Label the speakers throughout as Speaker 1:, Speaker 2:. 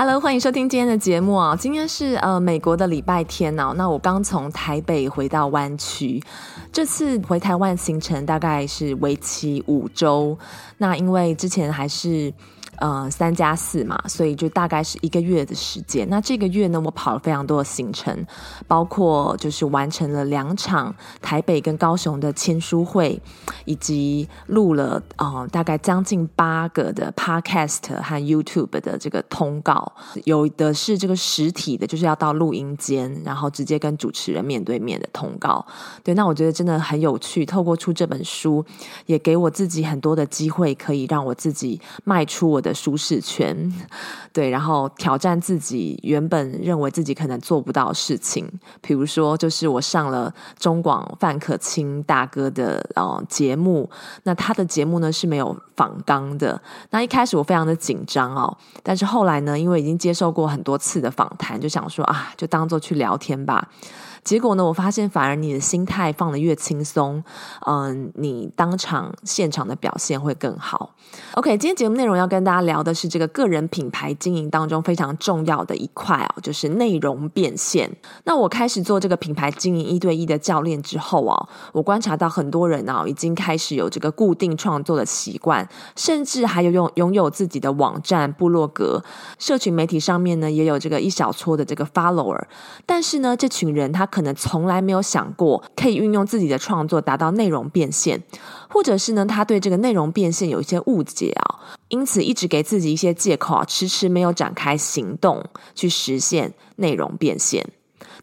Speaker 1: Hello，欢迎收听今天的节目啊！今天是呃美国的礼拜天哦。那我刚从台北回到湾区，这次回台湾行程大概是为期五周。那因为之前还是。呃，三加四嘛，所以就大概是一个月的时间。那这个月呢，我跑了非常多的行程，包括就是完成了两场台北跟高雄的签书会，以及录了呃大概将近八个的 Podcast 和 YouTube 的这个通告。有的是这个实体的，就是要到录音间，然后直接跟主持人面对面的通告。对，那我觉得真的很有趣。透过出这本书，也给我自己很多的机会，可以让我自己迈出我的。的舒适圈，对，然后挑战自己原本认为自己可能做不到的事情，比如说，就是我上了中广范可清大哥的呃节目，那他的节目呢是没有访纲的，那一开始我非常的紧张哦，但是后来呢，因为已经接受过很多次的访谈，就想说啊，就当做去聊天吧。结果呢，我发现反而你的心态放得越轻松，嗯，你当场现场的表现会更好。OK，今天节目内容要跟大家聊的是这个个人品牌经营当中非常重要的一块哦，就是内容变现。那我开始做这个品牌经营一对一的教练之后哦，我观察到很多人哦已经开始有这个固定创作的习惯，甚至还有拥拥有自己的网站、部落格、社群媒体上面呢也有这个一小撮的这个 follower。但是呢，这群人他可能从来没有想过可以运用自己的创作达到内容变现，或者是呢，他对这个内容变现有一些误解啊，因此一直给自己一些借口，迟迟没有展开行动去实现内容变现。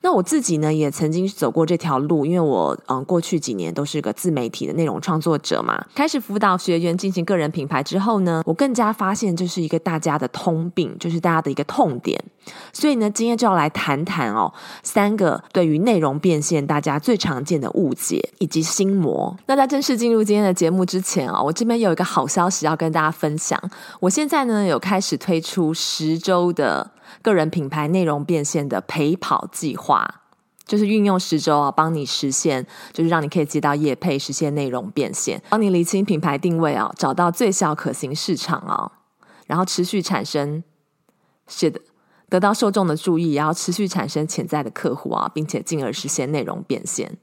Speaker 1: 那我自己呢，也曾经走过这条路，因为我嗯，过去几年都是个自媒体的内容创作者嘛。开始辅导学员进行个人品牌之后呢，我更加发现这是一个大家的通病，就是大家的一个痛点。所以呢，今天就要来谈谈哦，三个对于内容变现大家最常见的误解以及心魔。那在正式进入今天的节目之前啊，我这边有一个好消息要跟大家分享。我现在呢，有开始推出十周的。个人品牌内容变现的陪跑计划，就是运用十周啊，帮你实现，就是让你可以接到业配，实现内容变现，帮你理清品牌定位啊，找到最小可行市场啊，然后持续产生，是的，得到受众的注意，然后持续产生潜在的客户啊，并且进而实现内容变现。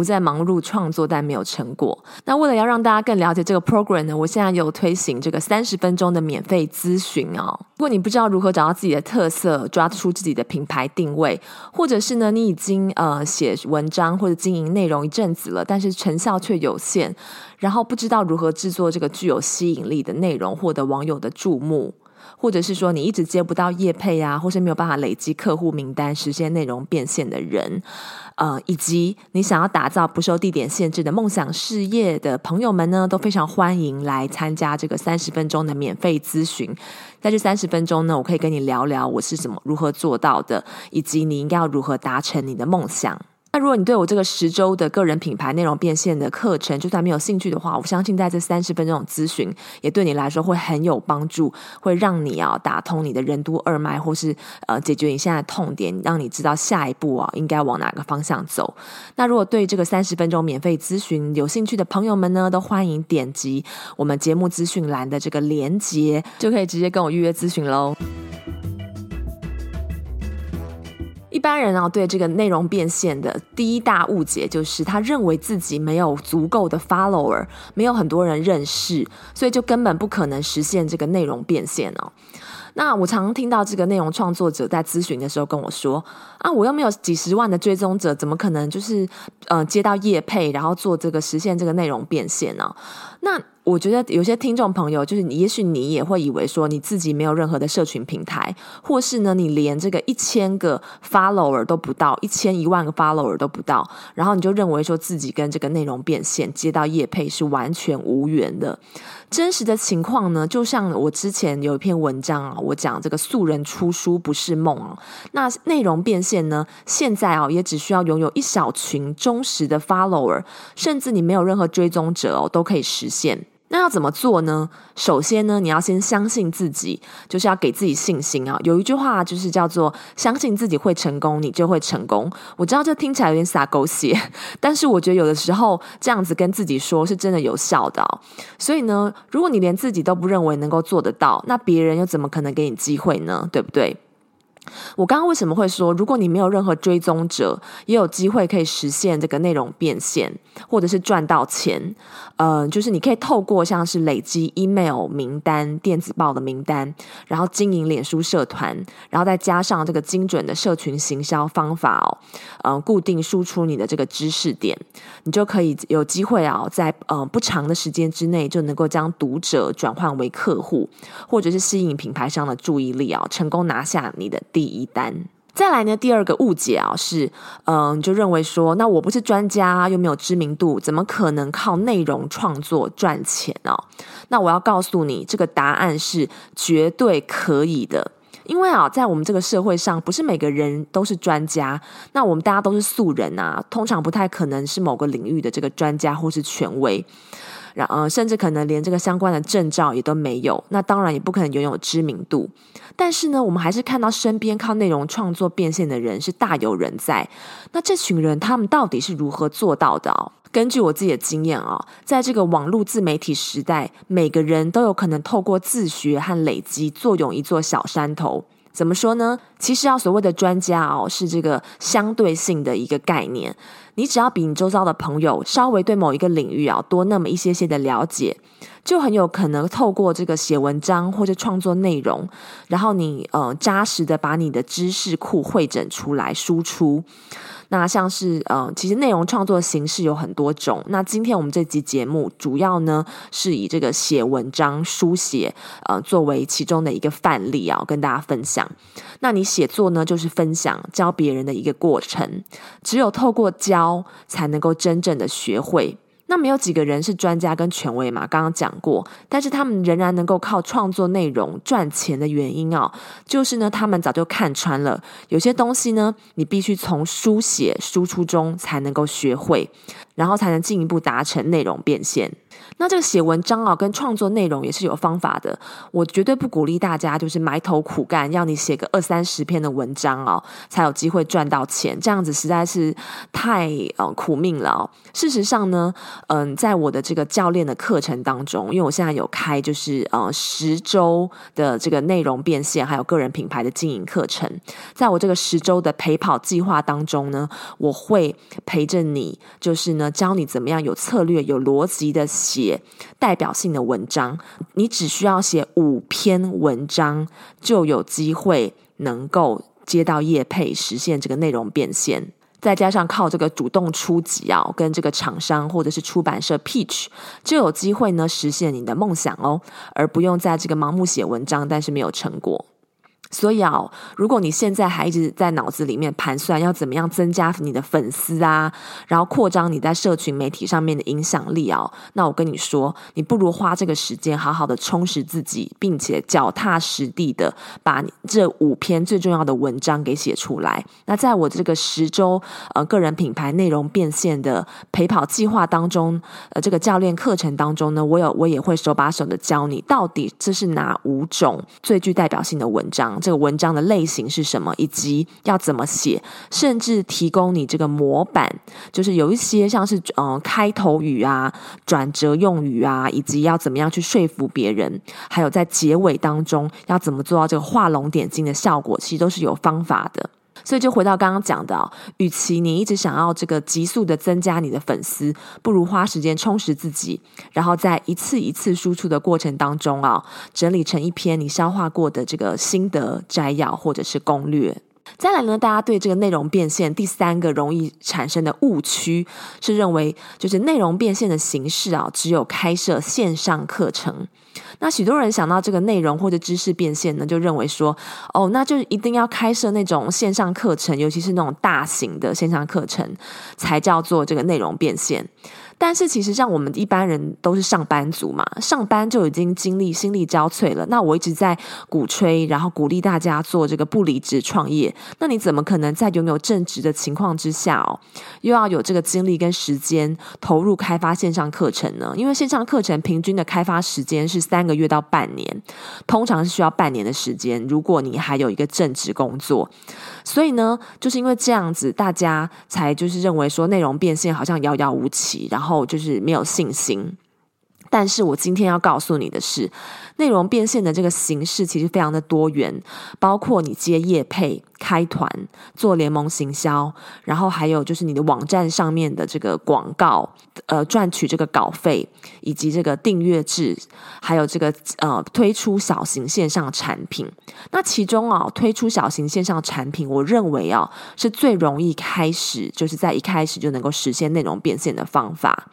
Speaker 1: 不再忙碌创作，但没有成果。那为了要让大家更了解这个 program 呢，我现在有推行这个三十分钟的免费咨询哦。如果你不知道如何找到自己的特色，抓出自己的品牌定位，或者是呢，你已经呃写文章或者经营内容一阵子了，但是成效却有限，然后不知道如何制作这个具有吸引力的内容，获得网友的注目。或者是说你一直接不到业配啊，或是没有办法累积客户名单，实现内容变现的人，呃，以及你想要打造不受地点限制的梦想事业的朋友们呢，都非常欢迎来参加这个三十分钟的免费咨询。在这三十分钟呢，我可以跟你聊聊我是怎么如何做到的，以及你应该要如何达成你的梦想。那如果你对我这个十周的个人品牌内容变现的课程就算没有兴趣的话，我相信在这三十分钟咨询也对你来说会很有帮助，会让你啊打通你的任督二脉，或是呃解决你现在的痛点，让你知道下一步啊应该往哪个方向走。那如果对这个三十分钟免费咨询有兴趣的朋友们呢，都欢迎点击我们节目资讯栏的这个连接，就可以直接跟我预约咨询喽。一般人啊，对这个内容变现的第一大误解就是，他认为自己没有足够的 follower，没有很多人认识，所以就根本不可能实现这个内容变现哦。那我常听到这个内容创作者在咨询的时候跟我说：“啊，我又没有几十万的追踪者，怎么可能就是呃接到业配，然后做这个实现这个内容变现呢？”那我觉得有些听众朋友，就是你，也许你也会以为说你自己没有任何的社群平台，或是呢，你连这个一千个 follower 都不到，一千一万个 follower 都不到，然后你就认为说自己跟这个内容变现接到业配是完全无缘的。真实的情况呢，就像我之前有一篇文章啊，我讲这个素人出书不是梦啊。那内容变现呢，现在啊也只需要拥有一小群忠实的 follower，甚至你没有任何追踪者哦，都可以实现。那要怎么做呢？首先呢，你要先相信自己，就是要给自己信心啊。有一句话就是叫做“相信自己会成功，你就会成功”。我知道这听起来有点洒狗血，但是我觉得有的时候这样子跟自己说是真的有效的。所以呢，如果你连自己都不认为能够做得到，那别人又怎么可能给你机会呢？对不对？我刚刚为什么会说，如果你没有任何追踪者，也有机会可以实现这个内容变现，或者是赚到钱？呃，就是你可以透过像是累积 email 名单、电子报的名单，然后经营脸书社团，然后再加上这个精准的社群行销方法哦，呃，固定输出你的这个知识点，你就可以有机会啊，在呃不长的时间之内就能够将读者转换为客户，或者是吸引品牌商的注意力啊，成功拿下你的。第一单，再来呢，第二个误解啊，是，嗯，就认为说，那我不是专家，又没有知名度，怎么可能靠内容创作赚钱呢？那我要告诉你，这个答案是绝对可以的，因为啊，在我们这个社会上，不是每个人都是专家，那我们大家都是素人啊，通常不太可能是某个领域的这个专家或是权威。然呃，甚至可能连这个相关的证照也都没有，那当然也不可能拥有知名度。但是呢，我们还是看到身边靠内容创作变现的人是大有人在。那这群人他们到底是如何做到的哦？根据我自己的经验啊，在这个网络自媒体时代，每个人都有可能透过自学和累积，坐拥一座小山头。怎么说呢？其实啊，所谓的专家哦，是这个相对性的一个概念。你只要比你周遭的朋友稍微对某一个领域啊多那么一些些的了解，就很有可能透过这个写文章或者创作内容，然后你呃扎实的把你的知识库汇整出来输出。那像是呃，其实内容创作形式有很多种。那今天我们这集节目主要呢是以这个写文章、书写呃作为其中的一个范例啊，跟大家分享。那你写作呢，就是分享教别人的一个过程。只有透过教，才能够真正的学会。那没有几个人是专家跟权威嘛，刚刚讲过，但是他们仍然能够靠创作内容赚钱的原因哦，就是呢，他们早就看穿了，有些东西呢，你必须从书写输出中才能够学会，然后才能进一步达成内容变现。那这个写文章啊，跟创作内容也是有方法的。我绝对不鼓励大家就是埋头苦干，要你写个二三十篇的文章哦，才有机会赚到钱。这样子实在是太呃苦命了。事实上呢，嗯，在我的这个教练的课程当中，因为我现在有开就是呃十周的这个内容变现，还有个人品牌的经营课程。在我这个十周的陪跑计划当中呢，我会陪着你，就是呢教你怎么样有策略、有逻辑的。写代表性的文章，你只需要写五篇文章，就有机会能够接到业配，实现这个内容变现。再加上靠这个主动出击啊，跟这个厂商或者是出版社 pitch，就有机会呢实现你的梦想哦，而不用在这个盲目写文章，但是没有成果。所以啊，如果你现在还一直在脑子里面盘算要怎么样增加你的粉丝啊，然后扩张你在社群媒体上面的影响力啊，那我跟你说，你不如花这个时间好好的充实自己，并且脚踏实地的把这五篇最重要的文章给写出来。那在我这个十周呃个人品牌内容变现的陪跑计划当中，呃这个教练课程当中呢，我有我也会手把手的教你到底这是哪五种最具代表性的文章。这个文章的类型是什么，以及要怎么写，甚至提供你这个模板，就是有一些像是嗯、呃、开头语啊、转折用语啊，以及要怎么样去说服别人，还有在结尾当中要怎么做到这个画龙点睛的效果，其实都是有方法的。所以就回到刚刚讲的哦，与其你一直想要这个急速的增加你的粉丝，不如花时间充实自己，然后在一次一次输出的过程当中啊，整理成一篇你消化过的这个心得摘要或者是攻略。再来呢，大家对这个内容变现第三个容易产生的误区是认为，就是内容变现的形式啊，只有开设线上课程。那许多人想到这个内容或者知识变现呢，就认为说，哦，那就一定要开设那种线上课程，尤其是那种大型的线上课程，才叫做这个内容变现。但是其实像我们一般人都是上班族嘛，上班就已经经历心力交瘁了。那我一直在鼓吹，然后鼓励大家做这个不离职创业。那你怎么可能在拥有正职的情况之下哦，又要有这个精力跟时间投入开发线上课程呢？因为线上课程平均的开发时间是三个月到半年，通常是需要半年的时间。如果你还有一个正职工作。所以呢，就是因为这样子，大家才就是认为说内容变现好像遥遥无期，然后后就是没有信心。但是我今天要告诉你的是，内容变现的这个形式其实非常的多元，包括你接业配、开团、做联盟行销，然后还有就是你的网站上面的这个广告，呃，赚取这个稿费，以及这个订阅制，还有这个呃推出小型线上产品。那其中啊，推出小型线上产品，我认为啊是最容易开始，就是在一开始就能够实现内容变现的方法。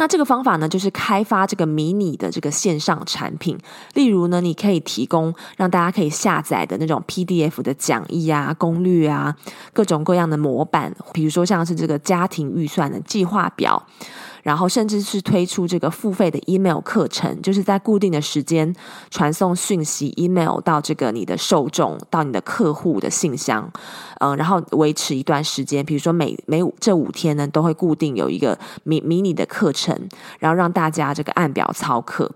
Speaker 1: 那这个方法呢，就是开发这个迷你的这个线上产品。例如呢，你可以提供让大家可以下载的那种 PDF 的讲义啊、攻略啊、各种各样的模板，比如说像是这个家庭预算的计划表。然后甚至是推出这个付费的 email 课程，就是在固定的时间传送讯息 email 到这个你的受众，到你的客户的信箱，嗯，然后维持一段时间，比如说每每这五天呢，都会固定有一个迷迷你的课程，然后让大家这个按表操课。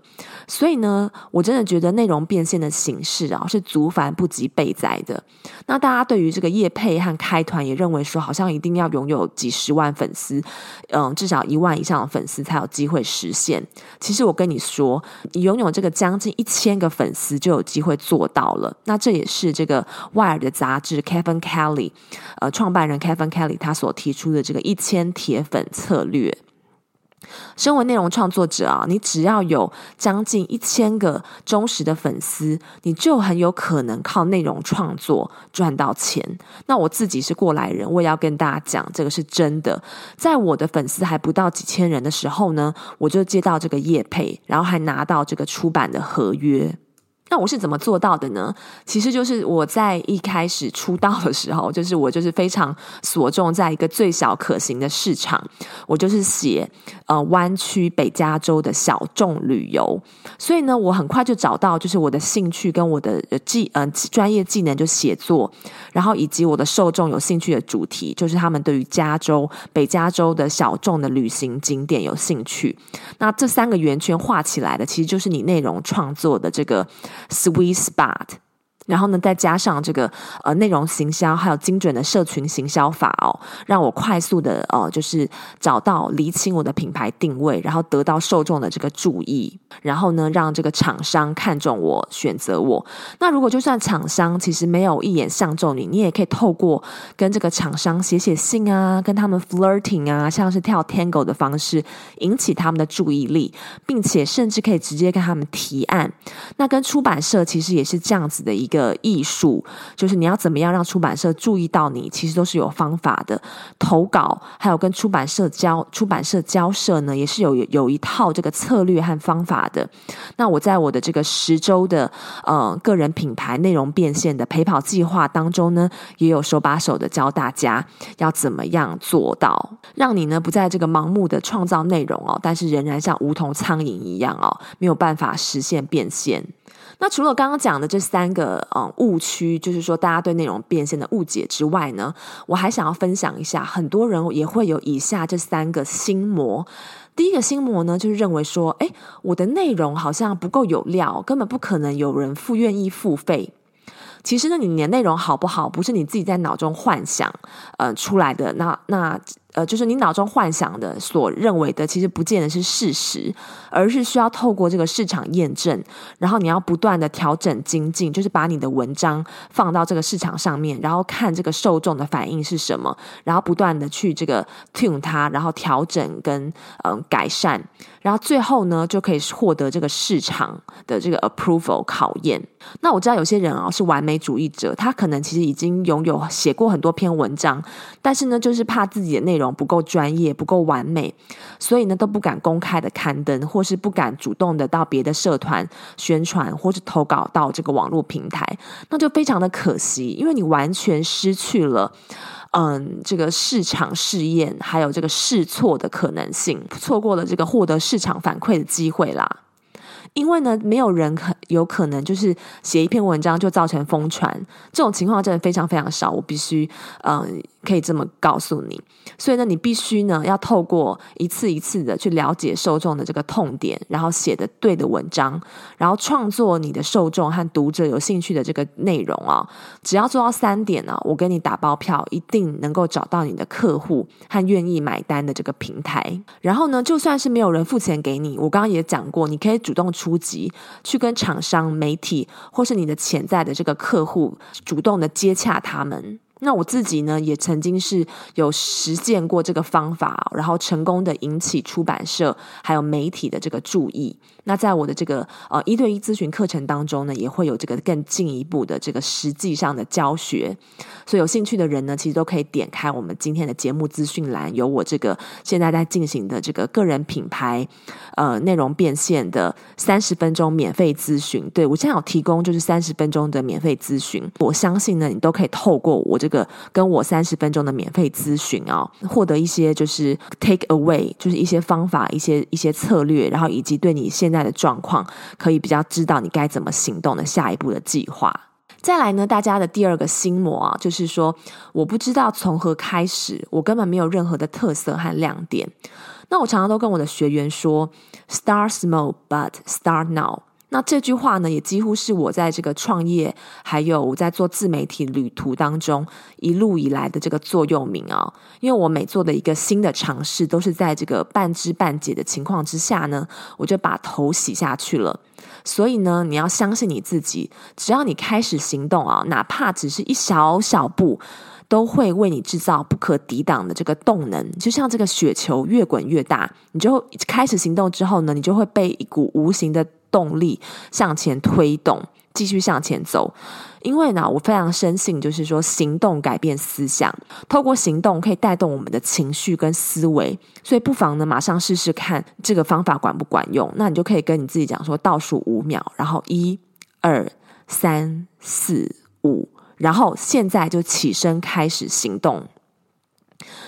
Speaker 1: 所以呢，我真的觉得内容变现的形式啊，是足繁不及备载的。那大家对于这个业配和开团也认为说，好像一定要拥有几十万粉丝，嗯，至少一万以上。粉丝才有机会实现。其实我跟你说，你拥有这个将近一千个粉丝就有机会做到了。那这也是这个《外尔》的杂志 Kevin Kelly，呃，创办人 Kevin Kelly 他所提出的这个一千铁粉策略。身为内容创作者啊，你只要有将近一千个忠实的粉丝，你就很有可能靠内容创作赚到钱。那我自己是过来人，我也要跟大家讲，这个是真的。在我的粉丝还不到几千人的时候呢，我就接到这个业配，然后还拿到这个出版的合约。那我是怎么做到的呢？其实就是我在一开始出道的时候，就是我就是非常锁重在一个最小可行的市场，我就是写呃湾区北加州的小众旅游，所以呢，我很快就找到就是我的兴趣跟我的技呃专业技能就写作，然后以及我的受众有兴趣的主题，就是他们对于加州北加州的小众的旅行景点有兴趣。那这三个圆圈画起来的，其实就是你内容创作的这个。Sweet spot。然后呢，再加上这个呃内容行销，还有精准的社群行销法哦，让我快速的呃就是找到厘清我的品牌定位，然后得到受众的这个注意，然后呢让这个厂商看中我，选择我。那如果就算厂商其实没有一眼相中你，你也可以透过跟这个厂商写写信啊，跟他们 flirting 啊，像是跳 tango 的方式引起他们的注意力，并且甚至可以直接跟他们提案。那跟出版社其实也是这样子的一个。一个艺术就是你要怎么样让出版社注意到你，其实都是有方法的。投稿还有跟出版社交出版社交涉呢，也是有有一套这个策略和方法的。那我在我的这个十周的呃个人品牌内容变现的陪跑计划当中呢，也有手把手的教大家要怎么样做到，让你呢不在这个盲目的创造内容哦，但是仍然像无头苍蝇一样哦，没有办法实现变现。那除了刚刚讲的这三个嗯误区，就是说大家对内容变现的误解之外呢，我还想要分享一下，很多人也会有以下这三个心魔。第一个心魔呢，就是认为说，哎，我的内容好像不够有料，根本不可能有人付愿意付费。其实呢，你的内容好不好，不是你自己在脑中幻想呃出来的。那那呃，就是你脑中幻想的、所认为的，其实不见得是事实，而是需要透过这个市场验证，然后你要不断的调整精进，就是把你的文章放到这个市场上面，然后看这个受众的反应是什么，然后不断的去这个 tune 它，然后调整跟嗯、改善，然后最后呢就可以获得这个市场的这个 approval 考验。那我知道有些人啊是完美主义者，他可能其实已经拥有写过很多篇文章，但是呢就是怕自己的内容。不够专业，不够完美，所以呢都不敢公开的刊登，或是不敢主动的到别的社团宣传，或是投稿到这个网络平台，那就非常的可惜，因为你完全失去了，嗯，这个市场试验还有这个试错的可能性，错过了这个获得市场反馈的机会啦。因为呢，没有人可有可能就是写一篇文章就造成疯传，这种情况真的非常非常少。我必须嗯。可以这么告诉你，所以呢，你必须呢要透过一次一次的去了解受众的这个痛点，然后写的对的文章，然后创作你的受众和读者有兴趣的这个内容啊。只要做到三点呢，我跟你打包票，一定能够找到你的客户和愿意买单的这个平台。然后呢，就算是没有人付钱给你，我刚刚也讲过，你可以主动出击，去跟厂商、媒体或是你的潜在的这个客户主动的接洽他们。那我自己呢，也曾经是有实践过这个方法，然后成功的引起出版社还有媒体的这个注意。那在我的这个呃一对一咨询课程当中呢，也会有这个更进一步的这个实际上的教学。所以有兴趣的人呢，其实都可以点开我们今天的节目资讯栏，有我这个现在在进行的这个个人品牌呃内容变现的三十分钟免费咨询。对，我现在有提供就是三十分钟的免费咨询，我相信呢，你都可以透过我这个。个跟我三十分钟的免费咨询啊，获得一些就是 take away，就是一些方法、一些一些策略，然后以及对你现在的状况可以比较知道你该怎么行动的下一步的计划。再来呢，大家的第二个心魔啊，就是说我不知道从何开始，我根本没有任何的特色和亮点。那我常常都跟我的学员说，start small but start now。那这句话呢，也几乎是我在这个创业，还有我在做自媒体旅途当中一路以来的这个座右铭啊。因为我每做的一个新的尝试，都是在这个半知半解的情况之下呢，我就把头洗下去了。所以呢，你要相信你自己，只要你开始行动啊，哪怕只是一小小步，都会为你制造不可抵挡的这个动能。就像这个雪球越滚越大，你就开始行动之后呢，你就会被一股无形的。动力向前推动，继续向前走。因为呢，我非常深信，就是说行动改变思想，透过行动可以带动我们的情绪跟思维。所以不妨呢，马上试试看这个方法管不管用。那你就可以跟你自己讲说，倒数五秒，然后一、二、三、四、五，然后现在就起身开始行动。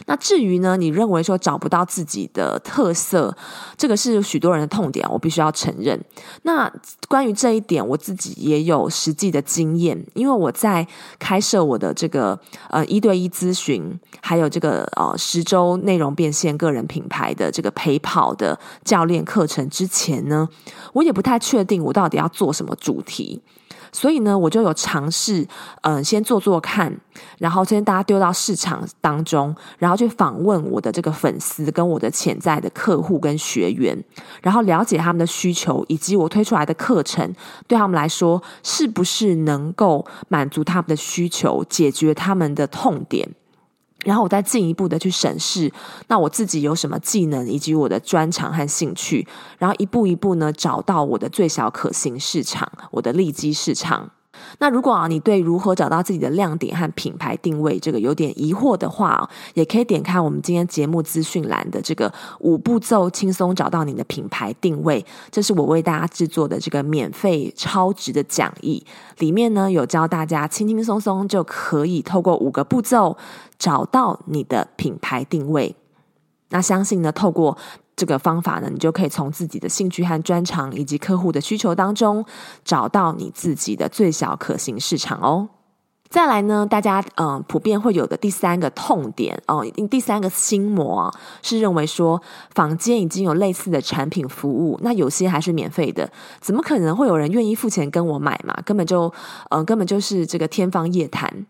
Speaker 1: 那至于呢，你认为说找不到自己的特色，这个是许多人的痛点，我必须要承认。那关于这一点，我自己也有实际的经验，因为我在开设我的这个呃一对一咨询，还有这个呃十周内容变现个人品牌的这个陪跑的教练课程之前呢，我也不太确定我到底要做什么主题。所以呢，我就有尝试，嗯、先做做看，然后先大家丢到市场当中，然后去访问我的这个粉丝跟我的潜在的客户跟学员，然后了解他们的需求，以及我推出来的课程对他们来说是不是能够满足他们的需求，解决他们的痛点。然后我再进一步的去审视，那我自己有什么技能，以及我的专长和兴趣，然后一步一步呢，找到我的最小可行市场，我的利基市场。那如果啊，你对如何找到自己的亮点和品牌定位这个有点疑惑的话，也可以点开我们今天节目资讯栏的这个五步骤，轻松找到你的品牌定位。这是我为大家制作的这个免费超值的讲义，里面呢有教大家轻轻松松就可以透过五个步骤找到你的品牌定位。那相信呢，透过这个方法呢，你就可以从自己的兴趣和专长，以及客户的需求当中，找到你自己的最小可行市场哦。再来呢，大家嗯、普遍会有的第三个痛点哦、第三个心魔、是认为说坊间已经有类似的产品服务，那有些还是免费的，怎么可能会有人愿意付钱跟我买嘛？根本就嗯、呃，根本就是这个天方夜谭。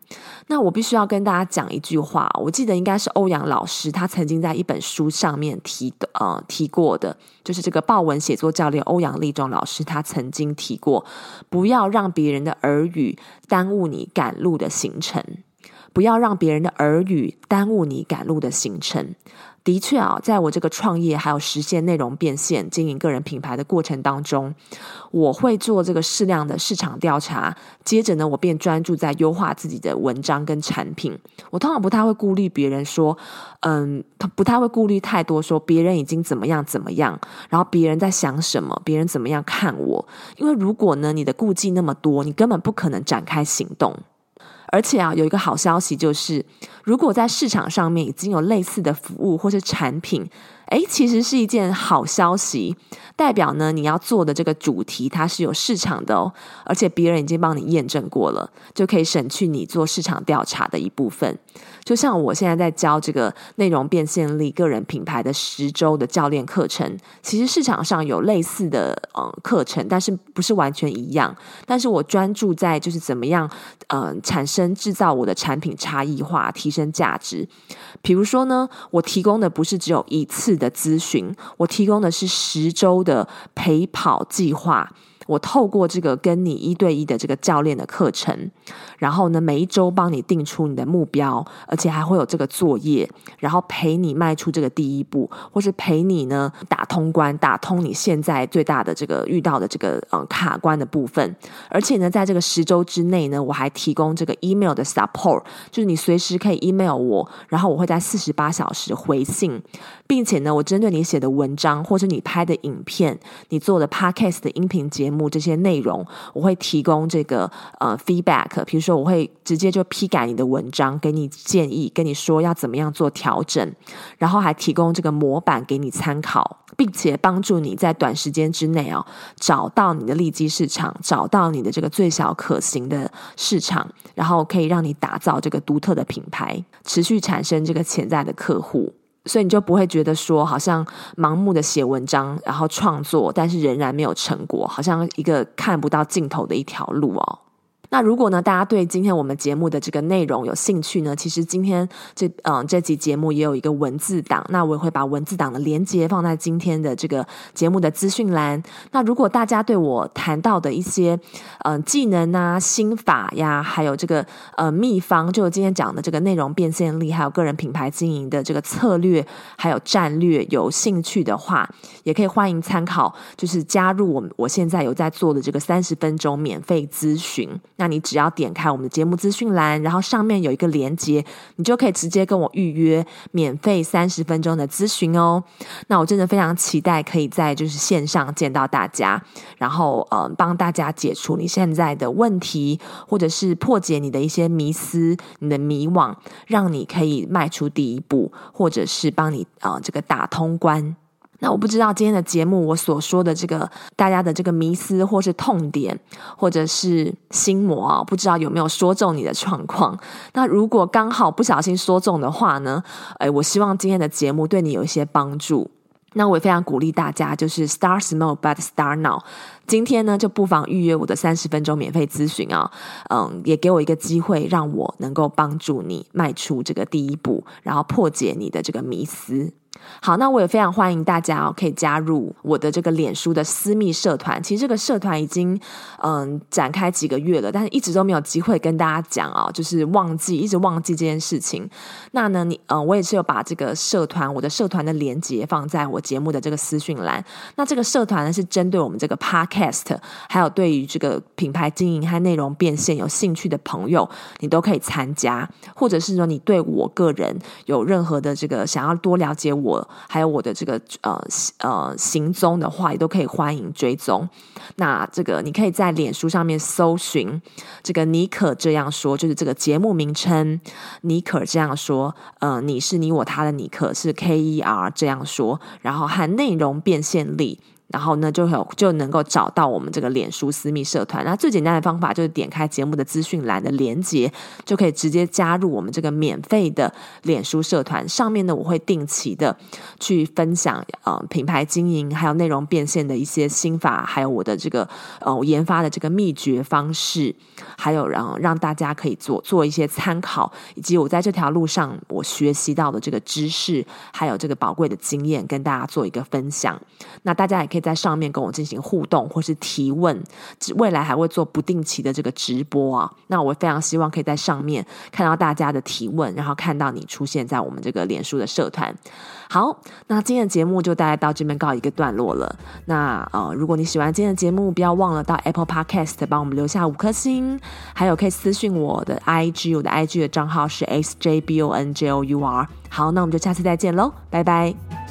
Speaker 1: 那我必须要跟大家讲一句话，我记得应该是欧阳老师他曾经在一本书上面提的呃提过的，就是这个豹文写作教练欧阳立中老师他曾经提过，不要让别人的耳语耽误你赶路的行程，不要让别人的耳语耽误你赶路的行程。的确啊，在我这个创业还有实现内容变现、经营个人品牌的过程当中，我会做这个适量的市场调查。接着呢，我便专注在优化自己的文章跟产品。我通常不太会顾虑别人说，嗯，不太会顾虑太多，说别人已经怎么样怎么样，然后别人在想什么，别人怎么样看我。因为如果呢，你的顾忌那么多，你根本不可能展开行动。而且啊，有一个好消息就是，如果在市场上面已经有类似的服务或是产品，诶，其实是一件好消息，代表呢，你要做的这个主题它是有市场的哦，而且别人已经帮你验证过了，就可以省去你做市场调查的一部分。就像我现在在教这个内容变现力个人品牌的十周的教练课程，其实市场上有类似的嗯课程，但是不是完全一样。但是我专注在就是怎么样嗯产生制造我的产品差异化，提升价值。比如说呢，我提供的不是只有一次的咨询，我提供的是十周的陪跑计划。我透过这个跟你一对一的这个教练的课程，然后呢，每一周帮你定出你的目标，而且还会有这个作业，然后陪你迈出这个第一步，或是陪你呢打通关，打通你现在最大的这个遇到的这个嗯卡关的部分。而且呢，在这个十周之内呢，我还提供这个 email 的 support，就是你随时可以 email 我，然后我会在四十八小时回信，并且呢，我针对你写的文章，或者你拍的影片，你做的 podcast 的音频节目。这些内容，我会提供这个呃 feedback，比如说我会直接就批改你的文章，给你建议，跟你说要怎么样做调整，然后还提供这个模板给你参考，并且帮助你在短时间之内哦找到你的利基市场，找到你的这个最小可行的市场，然后可以让你打造这个独特的品牌，持续产生这个潜在的客户。所以你就不会觉得说，好像盲目的写文章，然后创作，但是仍然没有成果，好像一个看不到尽头的一条路哦。那如果呢，大家对今天我们节目的这个内容有兴趣呢，其实今天这嗯这集节目也有一个文字档，那我也会把文字档的连接放在今天的这个节目的资讯栏。那如果大家对我谈到的一些嗯技能啊、心法呀，还有这个呃秘方，就今天讲的这个内容变现力，还有个人品牌经营的这个策略，还有战略，有兴趣的话，也可以欢迎参考，就是加入我我现在有在做的这个三十分钟免费咨询。那你只要点开我们的节目资讯栏，然后上面有一个连接，你就可以直接跟我预约免费三十分钟的咨询哦。那我真的非常期待可以在就是线上见到大家，然后呃帮大家解除你现在的问题，或者是破解你的一些迷思、你的迷惘，让你可以迈出第一步，或者是帮你啊、呃、这个打通关。那我不知道今天的节目我所说的这个大家的这个迷思或是痛点或者是心魔啊，不知道有没有说中你的状况。那如果刚好不小心说中的话呢，诶，我希望今天的节目对你有一些帮助。那我也非常鼓励大家，就是 Star Small but Star Now。今天呢，就不妨预约我的三十分钟免费咨询啊，嗯，也给我一个机会，让我能够帮助你迈出这个第一步，然后破解你的这个迷思。好，那我也非常欢迎大家哦，可以加入我的这个脸书的私密社团。其实这个社团已经嗯展开几个月了，但是一直都没有机会跟大家讲啊，就是忘记，一直忘记这件事情。那呢，你嗯，我也是有把这个社团，我的社团的连接放在我节目的这个私讯栏。那这个社团呢，是针对我们这个 podcast，还有对于这个品牌经营和内容变现有兴趣的朋友，你都可以参加，或者是说你对我个人有任何的这个想要多了解。我还有我的这个呃呃行踪的话，也都可以欢迎追踪。那这个你可以在脸书上面搜寻这个“尼可这样说”，就是这个节目名称“尼可这样说”。呃，你是你我他的尼可是 K E R 这样说，然后和内容变现力。然后呢，就有就能够找到我们这个脸书私密社团。那最简单的方法就是点开节目的资讯栏的连接，就可以直接加入我们这个免费的脸书社团。上面呢，我会定期的去分享呃品牌经营还有内容变现的一些心法，还有我的这个呃研发的这个秘诀方式，还有让让大家可以做做一些参考，以及我在这条路上我学习到的这个知识，还有这个宝贵的经验，跟大家做一个分享。那大家也可以。可以在上面跟我进行互动或是提问，未来还会做不定期的这个直播啊。那我非常希望可以在上面看到大家的提问，然后看到你出现在我们这个脸书的社团。好，那今天的节目就大概到这边告一个段落了。那呃，如果你喜欢今天的节目，不要忘了到 Apple Podcast 帮我们留下五颗星，还有可以私讯我的 IG，我的 IG 的账号是 xjbonjour。好，那我们就下次再见喽，拜拜。